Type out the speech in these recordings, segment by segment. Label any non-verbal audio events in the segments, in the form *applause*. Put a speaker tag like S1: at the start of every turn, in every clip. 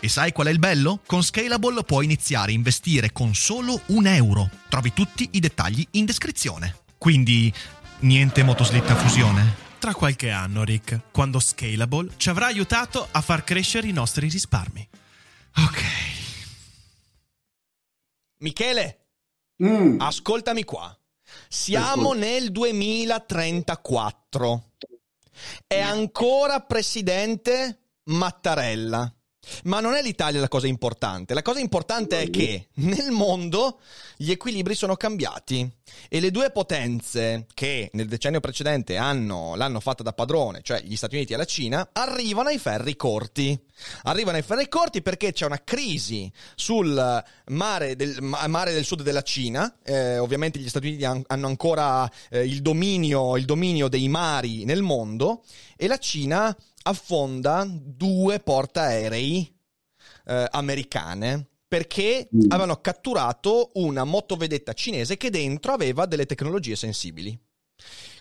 S1: E sai qual è il bello? Con Scalable puoi iniziare a investire con solo un euro. Trovi tutti i dettagli in descrizione. Quindi, niente motoslitta fusione?
S2: Tra qualche anno, Rick, quando Scalable ci avrà aiutato a far crescere i nostri risparmi.
S1: Ok.
S3: Michele,
S4: Mm.
S3: ascoltami qua. Siamo nel 2034. È ancora presidente Mattarella. Ma non è l'Italia la cosa importante. La cosa importante è che nel mondo gli equilibri sono cambiati e le due potenze che nel decennio precedente hanno, l'hanno fatta da padrone, cioè gli Stati Uniti e la Cina, arrivano ai ferri corti. Arrivano ai ferri corti perché c'è una crisi sul mare del, ma- mare del sud della Cina. Eh, ovviamente gli Stati Uniti han- hanno ancora eh, il, dominio, il dominio dei mari nel mondo e la Cina affonda due portaerei eh, americane perché
S4: Mm.
S3: avevano catturato una motovedetta cinese che dentro aveva delle tecnologie sensibili.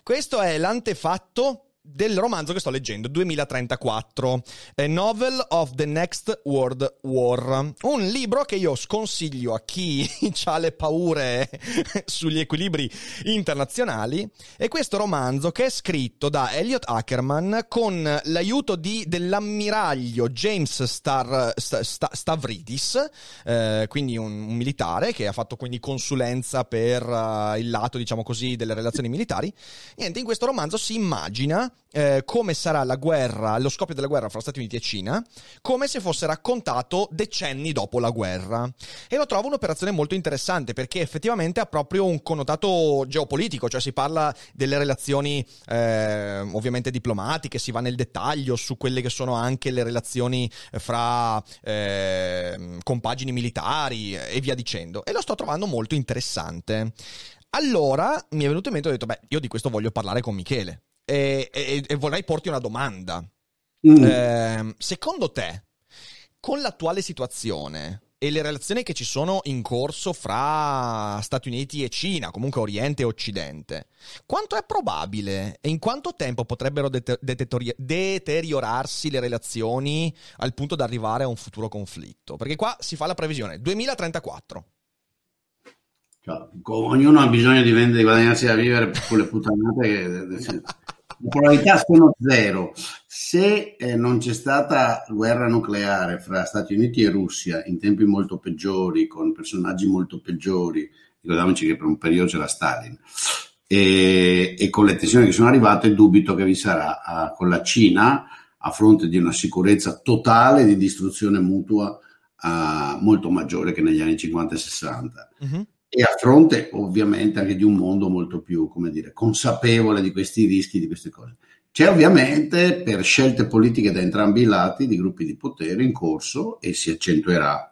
S3: Questo è l'antefatto del romanzo che sto leggendo, 2034, A Novel of the Next World War, un libro che io sconsiglio a chi *laughs* ha le paure *laughs* sugli equilibri internazionali, e questo romanzo che è scritto da Elliot Ackerman con l'aiuto di- dell'ammiraglio James Star, Sta- Sta- Stavridis, eh, quindi un, un militare che ha fatto quindi consulenza per eh, il lato, diciamo così, delle relazioni militari. Niente, in questo romanzo si immagina eh, come sarà la guerra, lo scoppio della guerra fra Stati Uniti e Cina, come se fosse raccontato decenni dopo la guerra. E lo trovo un'operazione molto interessante perché effettivamente ha proprio un connotato geopolitico, cioè si parla delle relazioni eh, ovviamente diplomatiche, si va nel dettaglio su quelle che sono anche le relazioni fra eh, compagini militari e via dicendo. E lo sto trovando molto interessante. Allora mi è venuto in mente e ho detto, beh, io di questo voglio parlare con Michele e, e- e vorrei porti una domanda.
S4: Mm.
S3: Ehm, secondo te, con l'attuale situazione e le relazioni che ci sono in corso fra Stati Uniti e Cina, comunque Oriente e Occidente, quanto è probabile e in quanto tempo potrebbero dete- detetori- deteriorarsi le relazioni al punto da arrivare a un futuro conflitto? Perché qua si fa la previsione 2034.
S4: Cioè, ognuno ha bisogno di vendere, di guadagnarsi da vivere con le puttanate. che- Le probabilità sono zero. Se eh, non c'è stata guerra nucleare fra Stati Uniti e Russia in tempi molto peggiori, con personaggi molto peggiori, ricordiamoci che per un periodo c'era Stalin, e, e con le tensioni che sono arrivate, dubito che vi sarà ah, con la Cina a fronte di una sicurezza totale di distruzione mutua ah, molto maggiore che negli anni 50 e 60
S3: Mhm.
S4: E a fronte ovviamente anche di un mondo molto più, come dire, consapevole di questi rischi, di queste cose. C'è ovviamente per scelte politiche da entrambi i lati di gruppi di potere in corso e si accentuerà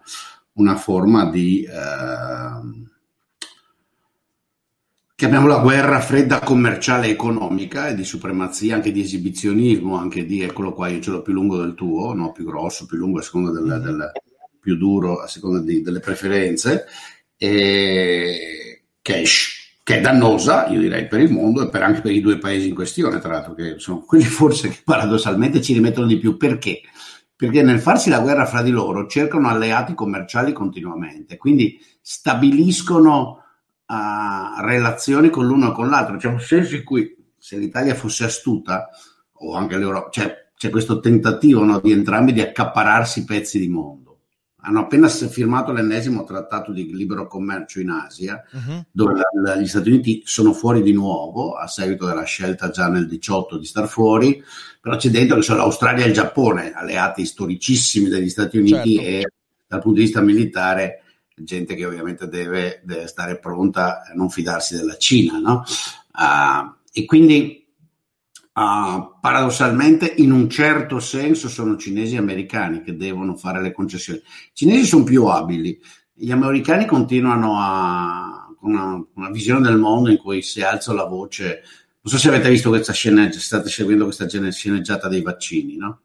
S4: una forma di, ehm, chiamiamola guerra fredda commerciale e economica e di supremazia, anche di esibizionismo, anche di eccolo qua, io ce l'ho più lungo del tuo, no? più grosso, più lungo a seconda del, del- più duro a seconda di- delle preferenze e che, che è dannosa, io direi, per il mondo e per anche per i due paesi in questione, tra l'altro, che sono quelli *laughs* forse che paradossalmente ci rimettono di più. Perché? Perché nel farsi la guerra fra di loro cercano alleati commerciali continuamente, quindi stabiliscono ah, relazioni con l'uno e con l'altro. C'è un senso in cui se l'Italia fosse astuta, o anche l'Europa, cioè, c'è questo tentativo no, di entrambi di accapararsi pezzi di mondo hanno appena firmato l'ennesimo trattato di libero commercio in Asia, uh-huh. dove la, la, gli Stati Uniti sono fuori di nuovo a seguito della scelta già nel 18 di star fuori, però c'è dentro che sono l'Australia e il Giappone, alleati storicissimi degli Stati Uniti certo. e dal punto di vista militare gente che ovviamente deve, deve stare pronta a non fidarsi della Cina, no? Uh, e quindi Uh, paradossalmente, in un certo senso, sono cinesi e americani che devono fare le concessioni. I cinesi sono più abili, gli americani continuano a una, una visione del mondo in cui si alza la voce. Non so se avete visto questa sceneggiata, state seguendo questa sceneggiata dei vaccini, no?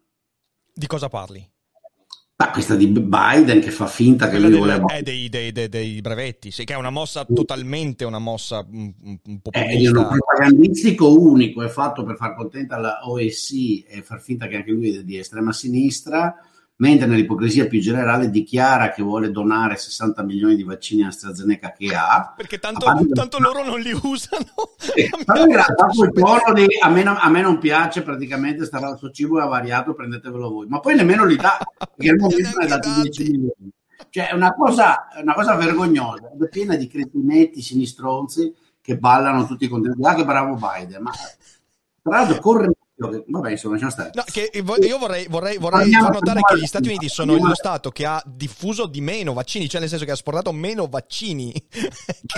S3: Di cosa parli?
S4: Ah, questa di Biden che fa finta che lui dei, voleva...
S3: È dei, dei, dei, dei, brevetti, sì, che è una mossa totalmente una mossa un, un
S4: po' È un propagandistico unico, è fatto per far contenta la OSI e far finta che anche lui è di estrema sinistra mentre nell'ipocrisia più generale dichiara che vuole donare 60 milioni di vaccini a AstraZeneca che ha.
S3: Perché tanto, tanto loro non li usano. *laughs*
S4: Eh, in realtà quel tono di a me, a me, non piace, praticamente starà il suo cibo è avariato, prendetevelo voi. Ma poi nemmeno li dà, perché il *laughs* momento è dato 10 milioni. Cioè è una cosa, una cosa vergognosa, è piena di cretinetti sinistronzi che ballano tutti contenti. Ah che bravo Biden, ma tra l'altro corre Vabbè, insomma, stare.
S3: No, che io vorrei, vorrei, vorrei far notare che gli Stati Uniti sono lo Stato che ha diffuso di meno vaccini, cioè nel senso che ha esportato meno vaccini.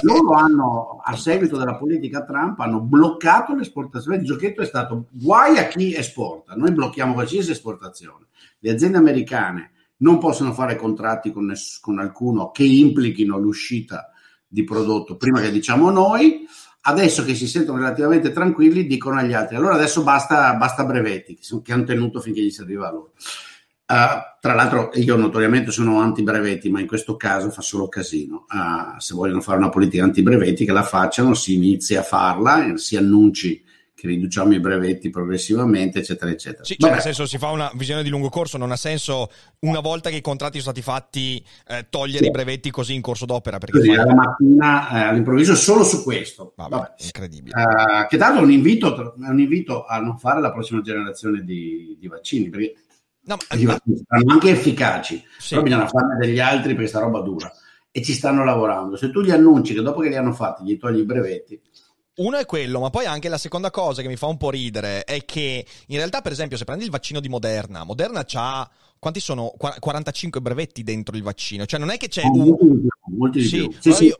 S4: Loro hanno, a seguito della politica Trump, hanno bloccato l'esportazione. Il giochetto è stato guai a chi esporta. Noi blocchiamo qualsiasi esportazione. Le aziende americane non possono fare contratti con, ness- con alcuno che implichino l'uscita di prodotto prima che diciamo noi adesso che si sentono relativamente tranquilli dicono agli altri allora adesso basta, basta brevetti che, hanno tenuto finché gli serviva loro. Uh, tra l'altro io notoriamente sono anti brevetti ma in questo caso fa solo casino. Uh, se vogliono fare una politica anti brevetti che la facciano si inizi a farla si annunci che riduciamo i brevetti progressivamente, eccetera, eccetera.
S3: Sì, cioè nel senso si fa una visione di lungo corso, non ha senso una volta che i contratti sono stati fatti eh, togliere sì. i brevetti così in corso d'opera. Perché
S4: così, alla mattina eh, all'improvviso solo su questo.
S3: Vabbè, Vabbè. incredibile.
S4: Uh, che tanto è un invito, un invito a non fare la prossima generazione di, di vaccini, perché no, ma... i vaccini saranno anche efficaci, sì. però bisogna farne degli altri perché sta roba dura. E ci stanno lavorando. Se tu gli annunci che dopo che li hanno fatti gli togli i brevetti,
S3: uno è quello, ma poi anche la seconda cosa che mi fa un po' ridere è che in realtà, per esempio, se prendi il vaccino di Moderna, Moderna ha quanti sono 45 brevetti dentro il vaccino? Cioè, non è che c'è un.
S4: Molti
S3: sì,
S4: più. Sì, sì,
S3: io...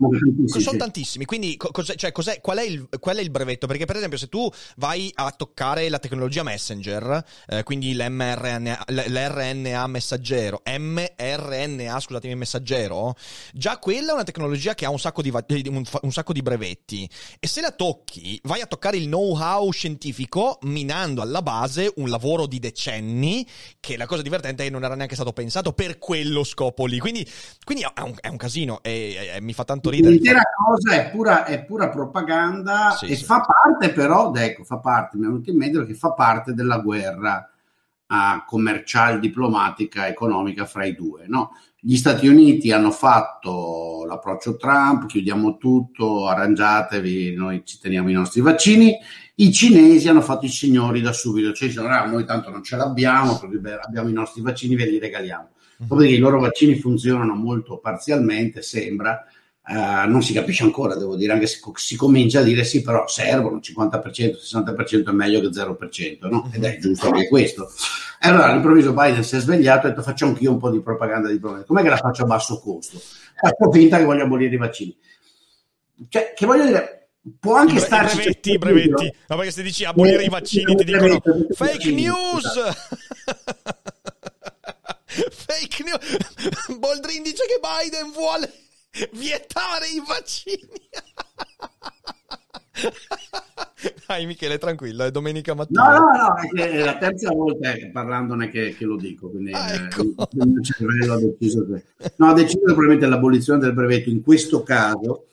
S3: sì, sono tantissimi. Quindi, cos'è, cioè, cos'è, qual, è il, qual, è il, brevetto? Perché, per esempio, se tu vai a toccare la tecnologia messenger, eh, quindi l'mRNA, l'RNA messaggero, mRNA, scusatemi, messaggero, già quella è una tecnologia che ha un sacco di, un, un sacco di brevetti. E se la tocchi, vai a toccare il know-how scientifico, minando alla base un lavoro di decenni, che la cosa divertente è non era neanche stato pensato per quello scopo lì. Quindi, quindi è, un, è, un, casino e, e, mi fa tanto ridere.
S4: L'intera cosa è pura, è pura propaganda sì, e sì. fa parte però, ecco, fa parte, mi è venuto in mente che fa parte della guerra uh, commerciale, diplomatica, economica fra i due, no? Gli Stati Uniti hanno fatto l'approccio Trump, chiudiamo tutto, arrangiatevi, noi ci teniamo i nostri vaccini. I cinesi hanno fatto i signori da subito, cioè dicono, ah, noi tanto non ce l'abbiamo, abbiamo i nostri vaccini, ve li regaliamo. Dopodiché i loro vaccini funzionano molto parzialmente, sembra, Uh, non si capisce ancora, devo dire, anche se si comincia a dire sì, però servono 50%, 60% è meglio che 0%, no? Ed è giusto anche questo. E allora all'improvviso Biden si è svegliato e ha detto faccio anch'io un po' di propaganda di propaganda. Com'è che la faccio a basso costo? Faccio finta che voglio abolire i vaccini. Cioè, che voglio dire, può anche starci...
S3: brevetti, i brevetti. No, perché se dici abolire i vaccini ti dicono *laughs* fake news! fake news! *laughs* Boldrin dice che Biden vuole vietare i vaccini. *laughs* Dai Michele, tranquillo, è domenica mattina.
S4: No, no, no, è la terza volta parlandone che, che lo dico, quindi ah, ecco. eh, il mio cervello ha deciso che... No, ha deciso probabilmente l'abolizione del brevetto, in questo caso,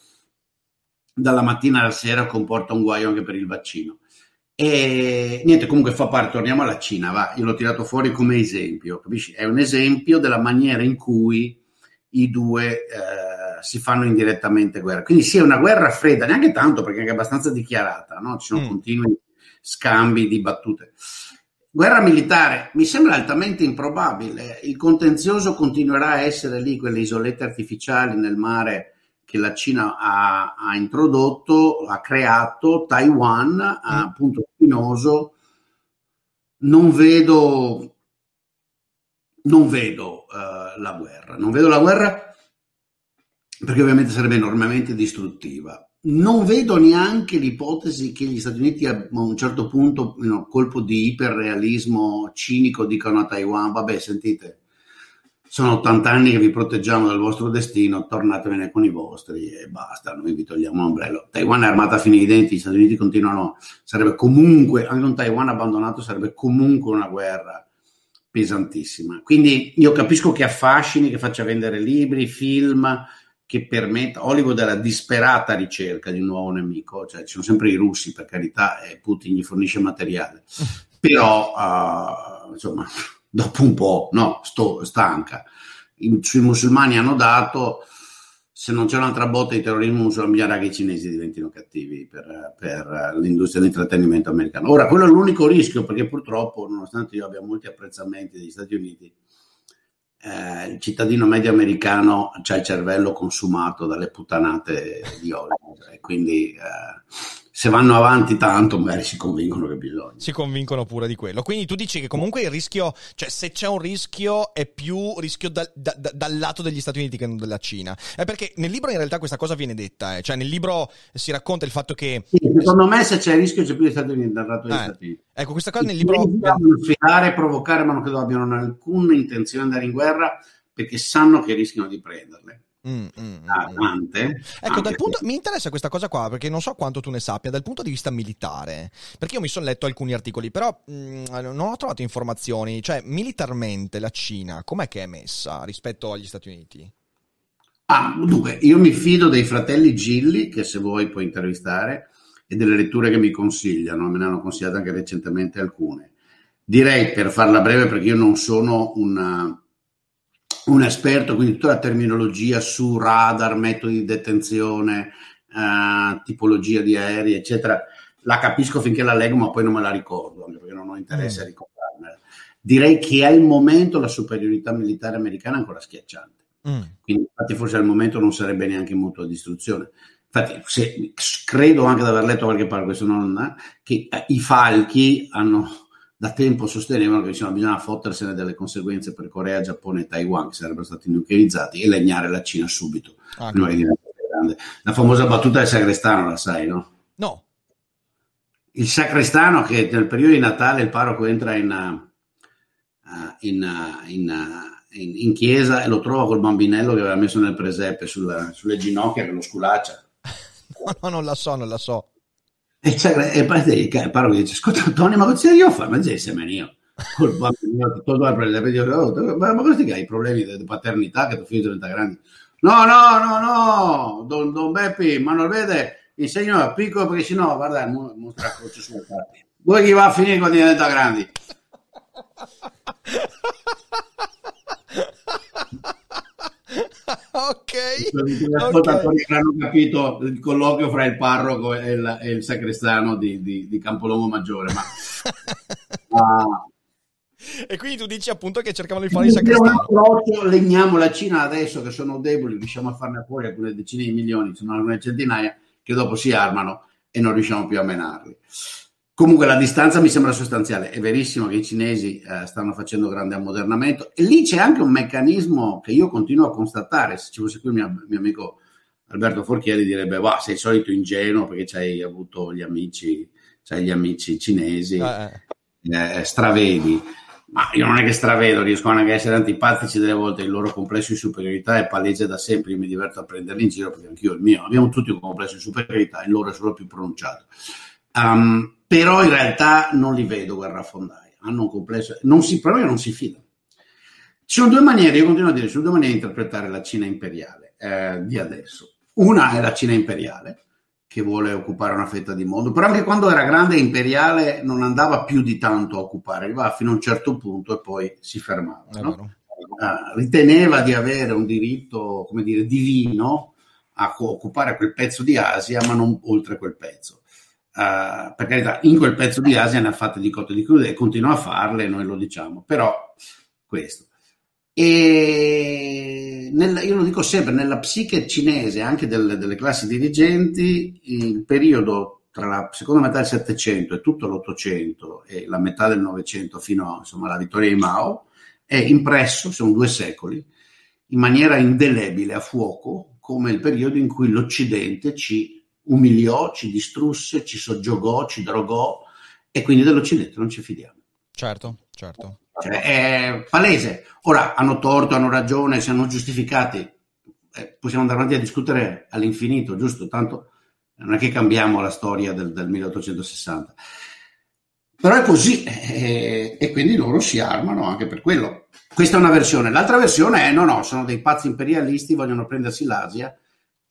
S4: dalla mattina alla sera comporta un guaio anche per il vaccino. E niente, comunque fa parte, torniamo alla Cina, va, io l'ho tirato fuori come esempio, capisci? È un esempio della maniera in cui i due... Eh, si fanno indirettamente guerra. Quindi sì, è una guerra fredda, neanche tanto perché è abbastanza dichiarata, no? ci sono mm. continui scambi di battute. Guerra militare mi sembra altamente improbabile. Il contenzioso continuerà a essere lì, quelle isolette artificiali nel mare che la Cina ha, ha introdotto, ha creato, Taiwan, mm. punto spinoso. Non vedo, non vedo uh, la guerra. Non vedo la guerra perché ovviamente sarebbe enormemente distruttiva non vedo neanche l'ipotesi che gli Stati Uniti a un certo punto, in un colpo di iperrealismo cinico, dicano a Taiwan, vabbè, sentite, sono 80 anni che vi proteggiamo dal vostro destino, tornatevene con i vostri e basta, noi vi togliamo l'ombrello. Taiwan è armata fino ai denti, gli Stati Uniti continuano, sarebbe comunque, anche un Taiwan abbandonato sarebbe comunque una guerra pesantissima. Quindi io capisco che affascini, che faccia vendere libri, film, che permetta, Hollywood è la disperata ricerca di un nuovo nemico, cioè ci sono sempre i russi per carità e Putin gli fornisce materiale, *laughs* però uh, insomma dopo un po' no, sto stanca. I, sui musulmani hanno dato, se non c'è un'altra botta di terrorismo musulmano bisognerà che i cinesi diventino cattivi per, per l'industria dell'intrattenimento americano. Ora, quello è l'unico rischio perché purtroppo, nonostante io abbia molti apprezzamenti degli Stati Uniti, eh, il cittadino medio americano ha il cervello consumato dalle puttanate di Hollywood e quindi eh, se vanno avanti tanto magari si convincono che bisogna.
S3: Si convincono pure di quello. Quindi tu dici che comunque il rischio, cioè se c'è un rischio è più rischio da, da, da, dal lato degli Stati Uniti che non della Cina. È perché nel libro in realtà questa cosa viene detta, eh. cioè nel libro si racconta il fatto che...
S4: Sì, secondo me se c'è rischio c'è più gli Stati Uniti dal lato degli eh. Stati Uniti.
S3: Ecco, questa cosa nel libro...
S4: Devono sfidare, provocare, ma non credo abbiano alcuna intenzione di andare in guerra perché sanno che rischiano di prenderle. Mm, mm, ah, tante,
S3: ecco, dal punto, mi interessa questa cosa qua perché non so quanto tu ne sappia dal punto di vista militare. Perché io mi sono letto alcuni articoli, però mh, mm, non ho trovato informazioni. Cioè, militarmente la Cina com'è che è messa rispetto agli Stati Uniti?
S4: Ah, dunque, io mi fido dei fratelli Gilli, che se vuoi puoi intervistare, e delle letture che mi consigliano, me ne hanno consigliate anche recentemente alcune. Direi, per farla breve, perché io non sono una un esperto, quindi tutta la terminologia su radar, metodi di detenzione, eh, tipologia di aerei, eccetera, la capisco finché la leggo, ma poi non me la ricordo, anche perché non ho interesse mm. a ricordarmela. Direi che al momento la superiorità militare americana è ancora schiacciante. Mm. Quindi, infatti, forse al momento non sarebbe neanche mutua distruzione. Infatti, se, credo anche di aver letto qualche parte, questo non, che eh, i falchi hanno da tempo sostenevano che diciamo, bisogna fottersene delle conseguenze per Corea, Giappone e Taiwan che sarebbero stati nuclearizzati e legnare la Cina subito. Ah, la famosa battuta del Sagrestano, la sai, no?
S3: No.
S4: Il Sacrestano che nel periodo di Natale il parroco entra in, uh, in, uh, in, uh, in, chiesa e lo trova col bambinello che aveva messo nel presepe sulla, sulle ginocchia che lo sculaccia. *laughs*
S3: no, no, non la so, non la so.
S4: E, cioè, e il parroco dice, ascolta Tony, ma cosa io fare? Ma dice, sei io. Col bambino, tutto il problema. Oh, ma, questi che hai problemi di paternità che tuo figlio diventa grande? No, no, no, no, Don, Don Beppi, ma non vede, insegno a piccolo perché sennò, guarda, mostra croce sulle carte. Dove chi va a finire quando diventa grandi? *laughs* *laughs*
S3: ok.
S4: Gli ascoltatori okay. hanno capito il colloquio fra il parroco e il, e il sacrestano di, di, di, Campolongo Maggiore. Ma,
S3: uh, *laughs* e quindi tu dici appunto che cercavano di fare il sacrestano.
S4: Legniamo la Cina adesso che sono deboli, riusciamo a farne fuori alcune decine di milioni, sono alcune centinaia, che dopo si armano e non riusciamo più a menarli. Comunque la distanza mi sembra sostanziale, è verissimo che i cinesi eh, stanno facendo grande ammodernamento. E lì c'è anche un meccanismo che io continuo a constatare, se ci fosse qui il mio, mio amico Alberto Forchieri direbbe, wow, sei solito ingenuo perché hai avuto gli amici, gli amici cinesi, eh, eh. eh, stravedi, ma io non è che stravedo, riescono anche a essere antipatici delle volte, il loro complesso di superiorità è palese da sempre, io mi diverto a prenderli in giro perché anch'io il mio, abbiamo tutti un complesso di superiorità, il loro è solo più pronunciato. Um, però in realtà non li vedo guerrafondai, hanno un complesso, non si, proprio non si fidano. Ci sono due maniere, io continuo a dire, ci sono due maniere di interpretare la Cina imperiale eh, di adesso. Una è la Cina imperiale, che vuole occupare una fetta di mondo, però anche quando era grande e imperiale non andava più di tanto a occupare, arrivava fino a un certo punto e poi si fermava. No? Uh, riteneva di avere un diritto, come dire, divino a occupare quel pezzo di Asia, ma non oltre quel pezzo. Uh, per carità, in quel pezzo di Asia ne ha fatte di cotte di crude e continua a farle, noi lo diciamo, però questo. E nel, io lo dico sempre, nella psiche cinese, anche del, delle classi dirigenti, il periodo tra la seconda metà del Settecento e tutto l'Ottocento e la metà del Novecento fino insomma, alla vittoria di Mao è impresso, sono due secoli, in maniera indelebile a fuoco come il periodo in cui l'Occidente ci umiliò, ci distrusse, ci soggiogò, ci drogò e quindi dell'Occidente non ci fidiamo.
S3: Certo, certo.
S4: Cioè, è palese. Ora hanno torto, hanno ragione, si hanno giustificati. Eh, possiamo andare avanti a discutere all'infinito, giusto? Tanto non è che cambiamo la storia del, del 1860. Però è così eh, e quindi loro si armano anche per quello. Questa è una versione. L'altra versione è no, no, sono dei pazzi imperialisti, vogliono prendersi l'Asia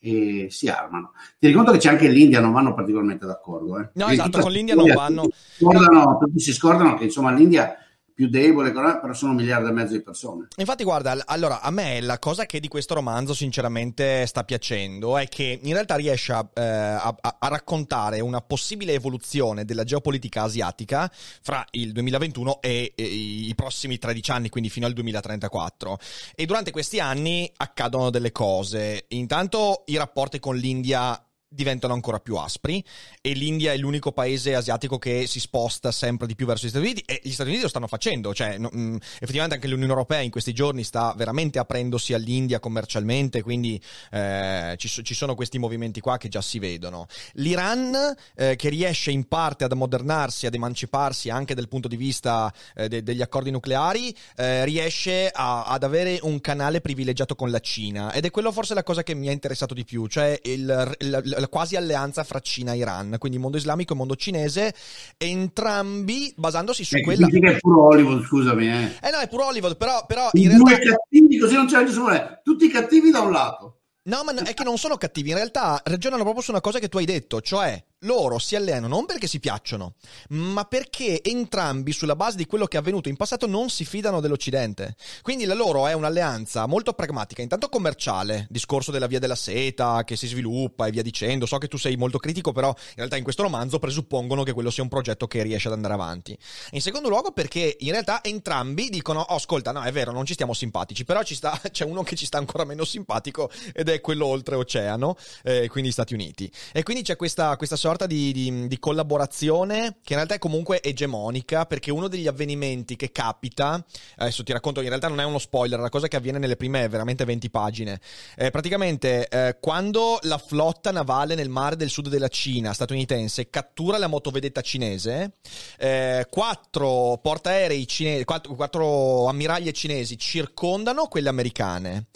S4: e si armano. Ti ricordo che c'è anche l'India, non vanno particolarmente d'accordo. Eh.
S3: No, esatto, con l'India non vanno.
S4: Tutti si, scordano, tutti si scordano che insomma l'India più debole, però sono un miliardo e mezzo di persone.
S3: Infatti, guarda, allora a me la cosa che di questo romanzo sinceramente sta piacendo è che in realtà riesce a, eh, a, a raccontare una possibile evoluzione della geopolitica asiatica fra il 2021 e, e, i prossimi 13 anni, quindi fino al 2034. E durante questi anni accadono delle cose. Intanto i rapporti con l'India diventano ancora più aspri e l'India è l'unico paese asiatico che si sposta sempre di più verso gli Stati Uniti e gli Stati Uniti lo stanno facendo, cioè mh, mm, effettivamente anche l'Unione Europea in questi giorni sta veramente aprendosi all'India commercialmente, quindi eh, ci, ci, sono questi movimenti qua che già si vedono. L'Iran eh, che riesce in parte ad ammodernarsi, ad emanciparsi anche dal punto di vista eh, de- degli accordi nucleari, eh, riesce a- ad avere un canale privilegiato con la Cina ed è quello forse la cosa che mi ha interessato di più, cioè il, il, il quasi alleanza fra Cina e Iran, quindi mondo islamico e mondo cinese, entrambi basandosi su
S4: eh,
S3: quella...
S4: Che è puro Hollywood, scusami. Eh,
S3: eh no, è puro Hollywood, però... però
S4: in due realtà... cattivi, così non c'è nessuno. Tutti cattivi da un lato.
S3: No, ma è che non sono cattivi, in realtà ragionano proprio su una cosa che tu hai detto, cioè loro si allenano non perché si piacciono, ma perché entrambi, sulla base di quello che è avvenuto in passato, non si fidano dell'Occidente. Quindi la loro è un'alleanza molto pragmatica, intanto commerciale, discorso della via della seta che si sviluppa e via dicendo. So che tu sei molto critico, però in realtà in questo romanzo presuppongono che quello sia un progetto che riesce ad andare avanti. In secondo luogo perché in realtà entrambi dicono, oh, ascolta, no, è vero, non ci stiamo simpatici, però sta, *laughs* c'è uno che ci sta ancora meno simpatico ed è quello oltreoceano, eh, quindi Stati Uniti. E quindi c'è questa, questa sorta sorta di, di, di, collaborazione che in realtà è comunque egemonica perché uno degli avvenimenti che capita, adesso ti racconto, in realtà non è uno spoiler, la cosa che avviene nelle prime veramente 20 pagine, eh, praticamente eh, quando la flotta navale nel mare del sud della Cina statunitense cattura la motovedetta cinese, eh, quattro portaerei cinesi, quattro, quattro ammiraglie cinesi circondano quelle americane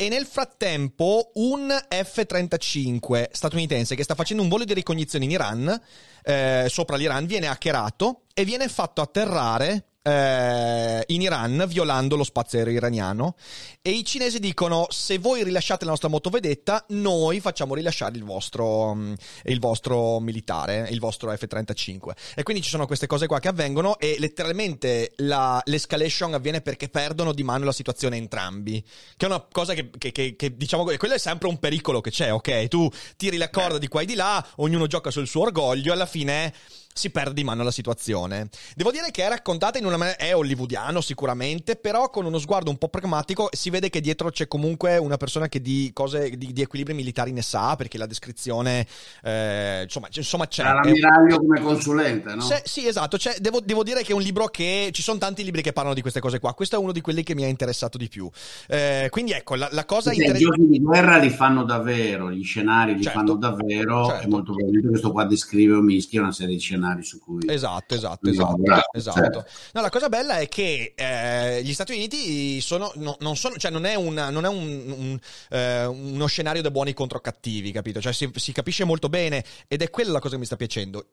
S3: e nel frattempo un F-35 statunitense che sta facendo un volo di ricognizione in Iran, eh, sopra l'Iran, viene hackerato e viene fatto atterrare eh, in Iran violando lo spazio aereo iraniano. E i cinesi dicono se voi rilasciate la nostra motovedetta noi facciamo rilasciare il vostro, mm, il vostro militare, il vostro F-35 e quindi ci sono queste cose qua che avvengono e letteralmente la, l'escalation avviene perché perdono di mano la situazione entrambi che è una cosa che, che, che, che diciamo quello è sempre un pericolo che c'è ok? Tu tiri la corda di qua e di là ognuno gioca sul suo orgoglio alla fine si perde di mano la situazione. Devo dire che è raccontata in una maniera, è hollywoodiano sicuramente, però con uno sguardo un po' pragmatico si vede che dietro c'è comunque una persona che di cose, di, di equilibri militari ne sa, perché la descrizione, eh, insomma, insomma c'è.
S4: L'ammiraglio un... come consulente, no?
S3: C'è, sì, esatto, devo, devo, dire che è un libro che, ci sono tanti libri che parlano di queste cose qua, questo è uno di quelli che mi ha interessato di più. Eh, quindi ecco, la, la cosa
S4: interessante... I giochi di guerra li fanno davvero, gli scenari li certo, fanno davvero, certo. e molto probabilmente questo qua descrive o mischia una serie di scenari scenari su cui...
S3: Esatto, esatto, esatto. esatto. Certo. No, la cosa bella è che eh, gli Stati Uniti sono, no, non, sono, cioè non è, una, non è un, un, eh, uno scenario da buoni contro cattivi, capito? Cioè si, si capisce molto bene ed è quella la cosa che mi sta piacendo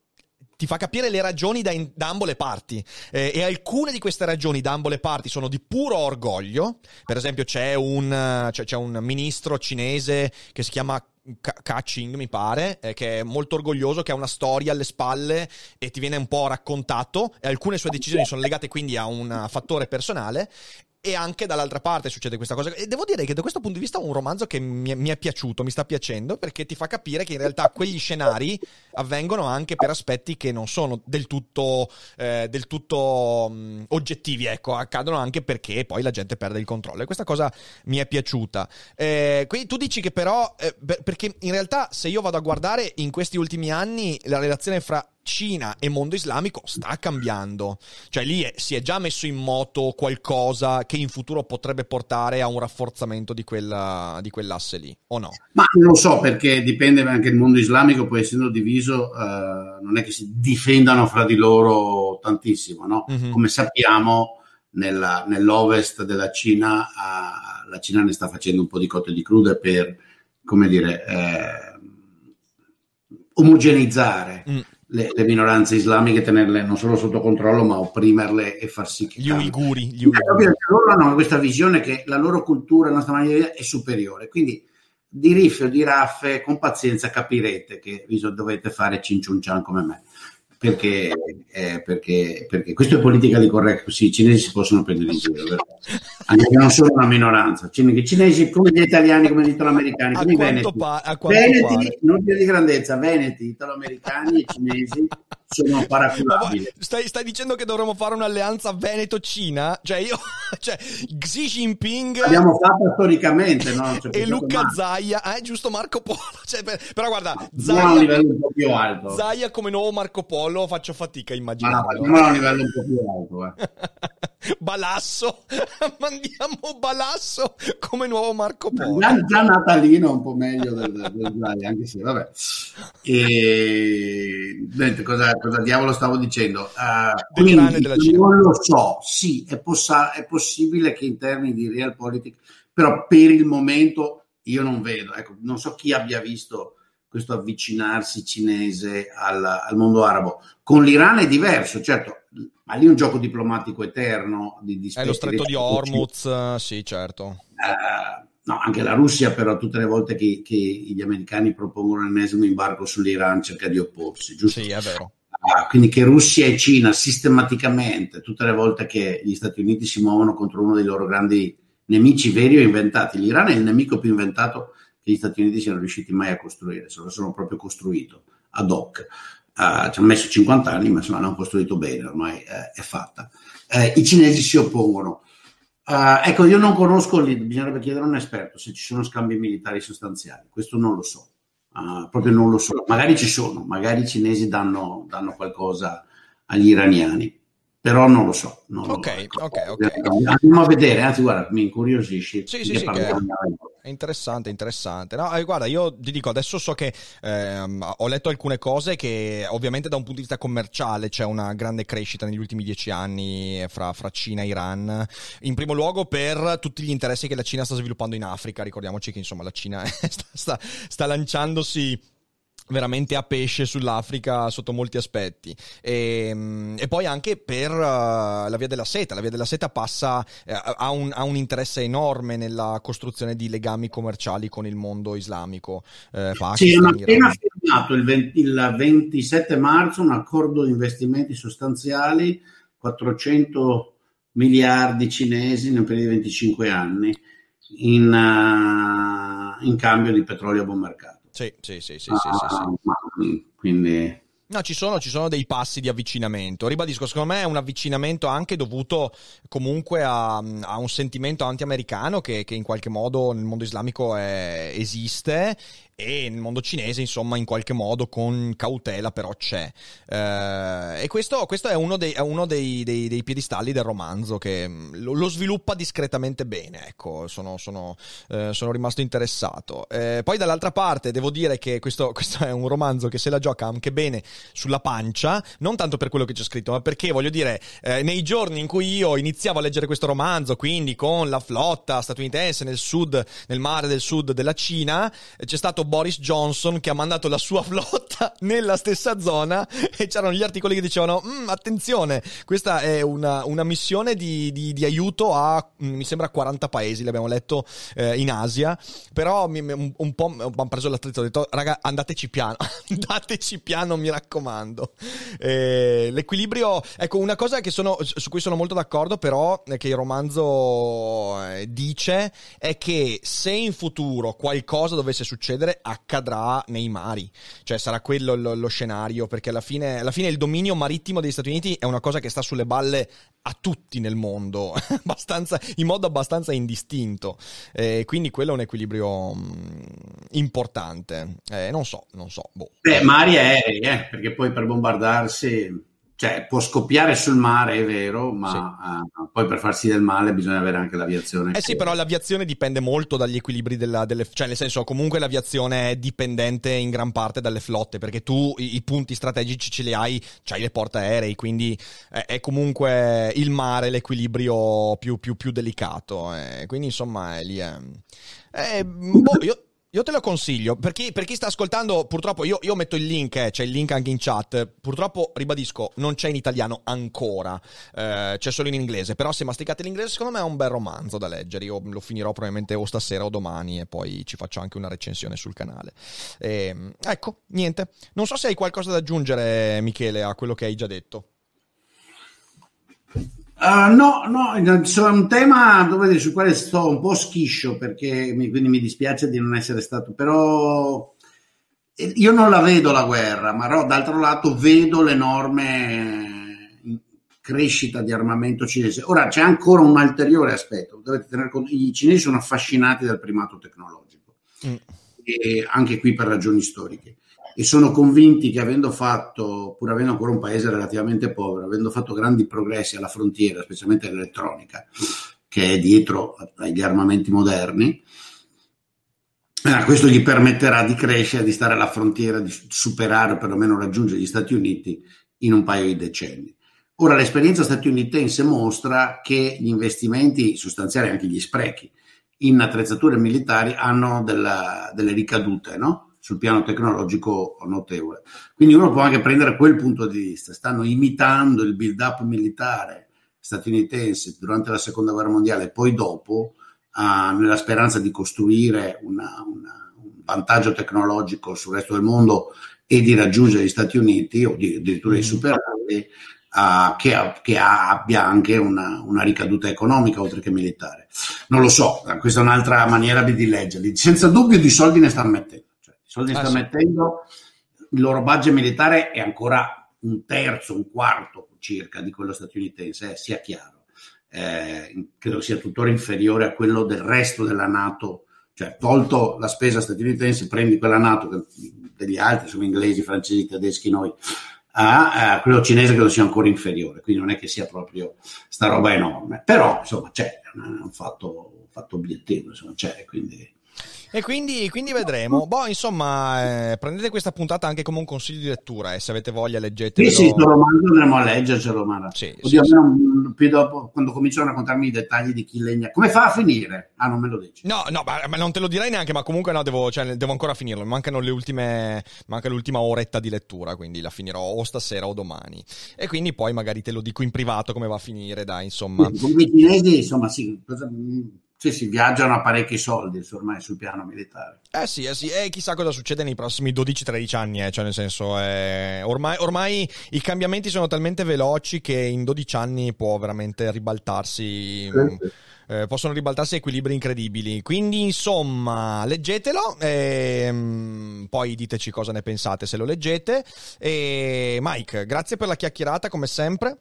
S3: ti fa capire le ragioni da, in, da ambo le parti. Eh, e alcune di queste ragioni da ambo le parti sono di puro orgoglio. Per esempio c'è un, c'è, c'è un ministro cinese che si chiama Kaching, mi pare, eh, che è molto orgoglioso, che ha una storia alle spalle e ti viene un po' raccontato. E alcune sue decisioni sono legate quindi a un fattore personale e anche dall'altra parte succede questa cosa. E devo dire che da questo punto di vista è un romanzo che mi è, mi è piaciuto, mi sta piacendo, perché ti fa capire che in realtà quegli scenari avvengono anche per aspetti che non sono del tutto, eh, del tutto mh, oggettivi, ecco, accadono anche perché poi la gente perde il controllo. E questa cosa mi è piaciuta. Eh, quindi tu dici che però, eh, perché in realtà se io vado a guardare in questi ultimi anni la relazione fra Cina e mondo islamico sta cambiando. Cioè lì è, si è già messo in moto qualcosa che in futuro potrebbe portare a un rafforzamento di, quella, di quell'asse lì, o no?
S4: Ma non lo so, perché dipende anche il mondo islamico, poi essendo diviso, eh, non è che si difendano fra di loro tantissimo, no? Mm-hmm. Come sappiamo, nella, nell'ovest della Cina, eh, la Cina ne sta facendo un po' di cotte di crude per, come dire... Eh, omogeneizzare mm le, le, minoranze islamiche, tenerle non solo sotto controllo, ma opprimerle e far sì che.
S3: Gli uiguri. Gli uiguri.
S4: Loro hanno questa visione che la loro cultura, la nostra maniera di vita è superiore. Quindi di riffe o di raffe, con pazienza capirete che dovete fare cinciuncian come me perché, eh, perché, perché, questo è politica di corretto, sì, i cinesi si possono prendere in giro, vero? anche che non sono una minoranza, i cinesi come gli italiani, come gli italoamericani, come i veneti, pa- veneti non di grandezza, veneti, italoamericani e cinesi sono paraculabili.
S3: Stai, stai, dicendo che dovremmo fare un'alleanza Veneto-Cina? Cioè io, *laughs* cioè Xi Jinping...
S4: L'abbiamo fatta storicamente, no?
S3: e Luca Zaia, eh, giusto Marco Polo, *laughs* cioè, però guarda,
S4: Zaia... a un livello un po' più alto.
S3: Zaia come nuovo Marco Polo faccio fatica a immaginare.
S4: Ma no, a un livello un po' più alto,
S3: eh. *laughs* Balasso, *laughs* mandiamo Balasso come nuovo Marco Polo.
S4: Già, già Natalino un po' meglio del, del Zaia, anche se vabbè. E... Niente, cosa, cosa diavolo stavo dicendo? Uh, quindi, non lo so, sì, è, possa- è, possibile che in termini di realpolitik, però per il momento io non vedo, ecco, non so chi abbia visto questo avvicinarsi cinese al, al mondo arabo. Con l'Iran è diverso, certo, ma lì è un gioco diplomatico eterno. Di, di
S3: è lo stretto di Hormuz, sì, certo.
S4: Uh, no, anche la Russia, però, tutte le volte che, che gli americani propongono l'ennesimo imbarco sull'Iran cerca di opporsi, giusto?
S3: Sì, è vero.
S4: Ah, quindi che Russia e Cina sistematicamente, tutte le volte che gli Stati Uniti si muovono contro uno dei loro grandi nemici veri o inventati, l'Iran è il nemico più inventato che gli Stati Uniti siano riusciti mai a costruire, se lo sono proprio costruito ad hoc. Uh, ci hanno messo 50 anni, ma insomma l'hanno costruito bene, ormai eh, è fatta. Eh, I cinesi si oppongono. Uh, ecco, io non conosco, lì, bisognerebbe chiedere a un esperto se ci sono scambi militari sostanziali, questo non lo so. Uh, proprio non lo so. Magari ci sono, magari i cinesi danno, danno qualcosa agli iraniani, però non lo so. Non
S3: ok,
S4: lo
S3: ok, ok.
S4: Andiamo a vedere, anzi guarda, mi incuriosisci.
S3: Sì, sì, sì, che è interessante, interessante. No, eh, guarda, io ti dico, adesso so che ehm, ho letto alcune cose che ovviamente da un punto di vista commerciale c'è una grande crescita negli ultimi dieci anni fra, fra Cina e Iran. In primo luogo per tutti gli interessi che la Cina sta sviluppando in Africa. Ricordiamoci che insomma la Cina *laughs* sta, sta, sta lanciandosi veramente a pesce sull'Africa sotto molti aspetti. E, ehm, e poi anche per uh, la via della seta. La via della seta passa uh, ha, un, ha, un, interesse enorme nella costruzione di legami commerciali con il mondo islamico.
S4: Uh, sì, hanno appena firmato il, 20, il 27 marzo un accordo di investimenti sostanziali 400 miliardi cinesi nel periodo di 25 anni in, in cambio di petrolio a buon mercato
S3: sì, sì, sì, sì, ah, sì, sì,
S4: sì. Quindi...
S3: No, ci sono, ci sono, dei passi di avvicinamento. Ribadisco, secondo me è un avvicinamento anche dovuto comunque a, a un sentimento anti-americano che, che, in qualche modo nel mondo islamico è, esiste e nel mondo cinese, insomma, in qualche modo con cautela però c'è. Eh, e questo, questo, è uno, dei, è uno dei, dei, dei, piedistalli del romanzo che mm, lo, lo sviluppa discretamente bene, ecco, sono, sono, eh, sono rimasto interessato. Eh, poi dall'altra parte devo dire che questo, *laughs* questo, è un romanzo che se la gioca anche bene sulla pancia, non tanto per quello che c'è scritto, ma perché, voglio dire, eh, nei giorni in cui io iniziavo a leggere questo romanzo, quindi con la flotta statunitense nel sud, nel mare del sud della Cina, c'è stato Boris Johnson che ha mandato la sua *laughs* flotta nella stessa zona e c'erano gli articoli che dicevano mm, attenzione, questa è una, una missione di, di, di, aiuto a, mm, mi sembra, 40 paesi, l'abbiamo letto eh, in Asia, però mi, un, un po' abbiamo preso l'attrezzo, ho detto raga andateci piano, *laughs* andateci piano mi raccomando. Eh, l'equilibrio, ecco una cosa sono, su cui sono molto d'accordo però, che il romanzo eh, dice, è che se in futuro qualcosa dovesse succedere accadrà nei mari, cioè sarà quello lo, lo scenario, perché alla fine, alla fine il dominio marittimo degli Stati Uniti è una cosa che sta sulle balle a tutti nel mondo, *laughs* in modo abbastanza indistinto. Eh, quindi quello è un equilibrio mh, mm, importante. Eh, non so, non so. Boh.
S4: Beh, mari aerei, eh, perché poi per bombardarsi cioè può scoppiare sul mare, è vero, ma sì. uh, poi per farsi del male bisogna avere anche l'aviazione.
S3: Eh sì, però l'aviazione dipende molto dagli equilibri della, delle... cioè nel senso comunque l'aviazione è dipendente in gran parte dalle flotte, perché tu i, i punti strategici ce li hai, c'hai le porte aerei, quindi è, è comunque il mare l'equilibrio più, più, più delicato. Eh. Quindi insomma è lì. È... Eh, boh, io, io te lo consiglio, per chi, per chi sta ascoltando, purtroppo io, io metto il link, eh, c'è il link anche in chat, purtroppo ribadisco, non c'è in italiano ancora, eh, c'è solo in inglese, però se masticate l'inglese secondo me è un bel romanzo da leggere, io lo finirò probabilmente o stasera o domani e poi ci faccio anche una recensione sul canale. E, ehm, ecco, niente, non so se hai qualcosa da aggiungere Michele a quello che hai già detto.
S4: Uh, no, no, c'è un tema dove, su quale sto un po' schiscio perché mi, quindi mi dispiace di non essere stato, però eh, io non la vedo la guerra, ma no, d'altro lato vedo l'enorme crescita di armamento cinese. Ora c'è ancora un ulteriore aspetto, dovete tenere conto, i cinesi sono affascinati dal primato tecnologico, mm. anche qui per ragioni storiche e sono convinti che avendo fatto, pur avendo ancora un paese relativamente povero, avendo fatto grandi progressi alla frontiera, specialmente l'elettronica, che è dietro agli armamenti moderni, eh, questo gli permetterà di crescere, di stare alla frontiera, di superare perlomeno raggiungere gli Stati Uniti in un paio di decenni. Ora l'esperienza statunitense mostra che gli investimenti sostanziali, anche gli sprechi in attrezzature militari hanno della, delle ricadute, no? Sul piano tecnologico notevole. Quindi uno può anche prendere quel punto di vista. Stanno imitando il build-up militare statunitense durante la seconda guerra mondiale e poi dopo, uh, nella speranza di costruire una, una, un vantaggio tecnologico sul resto del mondo e di raggiungere gli Stati Uniti o di, addirittura di mm. superarli. Uh, che, che, abbia anche una, una, ricaduta economica oltre che militare. Non lo so, questa è un'altra maniera di leggerli. Senza dubbio di soldi ne stanno mettendo soldi ah, sta sì. mettendo, il loro budget militare è ancora un terzo, un quarto circa di quello statunitense, eh, sia chiaro. Eh, credo sia tuttora inferiore a quello del resto della Nato, cioè tolto la spesa statunitense, prendi quella Nato che, degli altri, sono inglesi, francesi, tedeschi, noi, a, a, quello cinese credo sia ancora inferiore, quindi non è che sia proprio sta roba enorme, però insomma c'è, è un fatto, un fatto obiettivo, insomma c'è, quindi
S3: e quindi, quindi vedremo. Boh, insomma, eh, prendete questa puntata anche come un consiglio di lettura e eh, se avete voglia leggetelo.
S4: Sì, sì, sto romanzo andremo a leggercelo, Mara. Sì, Oddio, sì, sì. più dopo, quando cominciano a raccontarmi i dettagli di chi legna. Come fa a finire? Ah, non me lo dici.
S3: No, no, ma, non te lo direi neanche, ma comunque no, devo, cioè, devo ancora finirlo. Mancano le ultime, manca l'ultima oretta di lettura, quindi la finirò o stasera o domani. E quindi poi magari te lo dico in privato come va a finire, dai, insomma.
S4: Come i cinesi, insomma, sì, sì, si viaggiano a parecchi soldi ormai sul piano militare.
S3: Eh sì, eh sì, e chissà cosa succede nei prossimi 12-13 anni, eh. cioè nel senso, eh, ormai, ormai, i cambiamenti sono talmente veloci che in 12 anni può veramente ribaltarsi... Sì, sì. Eh, possono ribaltarsi equilibri incredibili. Quindi, insomma, leggetelo e um, poi diteci cosa ne pensate se lo leggete. E Mike, grazie per la chiacchierata come sempre.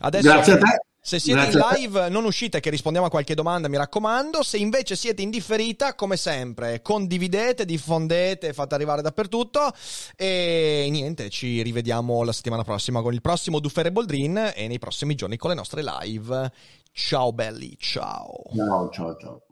S4: Adesso... Grazie a te.
S3: Se siete Grazie in live non uscite che rispondiamo a qualche domanda, mi raccomando. Se invece siete in differita, come sempre, condividete, diffondete, fate arrivare dappertutto. E niente, ci rivediamo la settimana prossima con il prossimo Duffere Boldrin e nei prossimi giorni con le nostre live. Ciao belli, ciao.
S4: Ciao, ciao, ciao.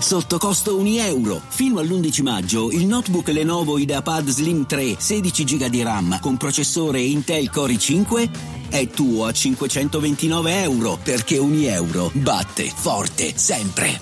S5: Sotto costo 1 euro. Fino all'11 maggio il notebook Lenovo IdeaPad Slim 3 16 GB di RAM con processore Intel Core i5 è tuo a 529 euro perché ogni euro batte forte sempre.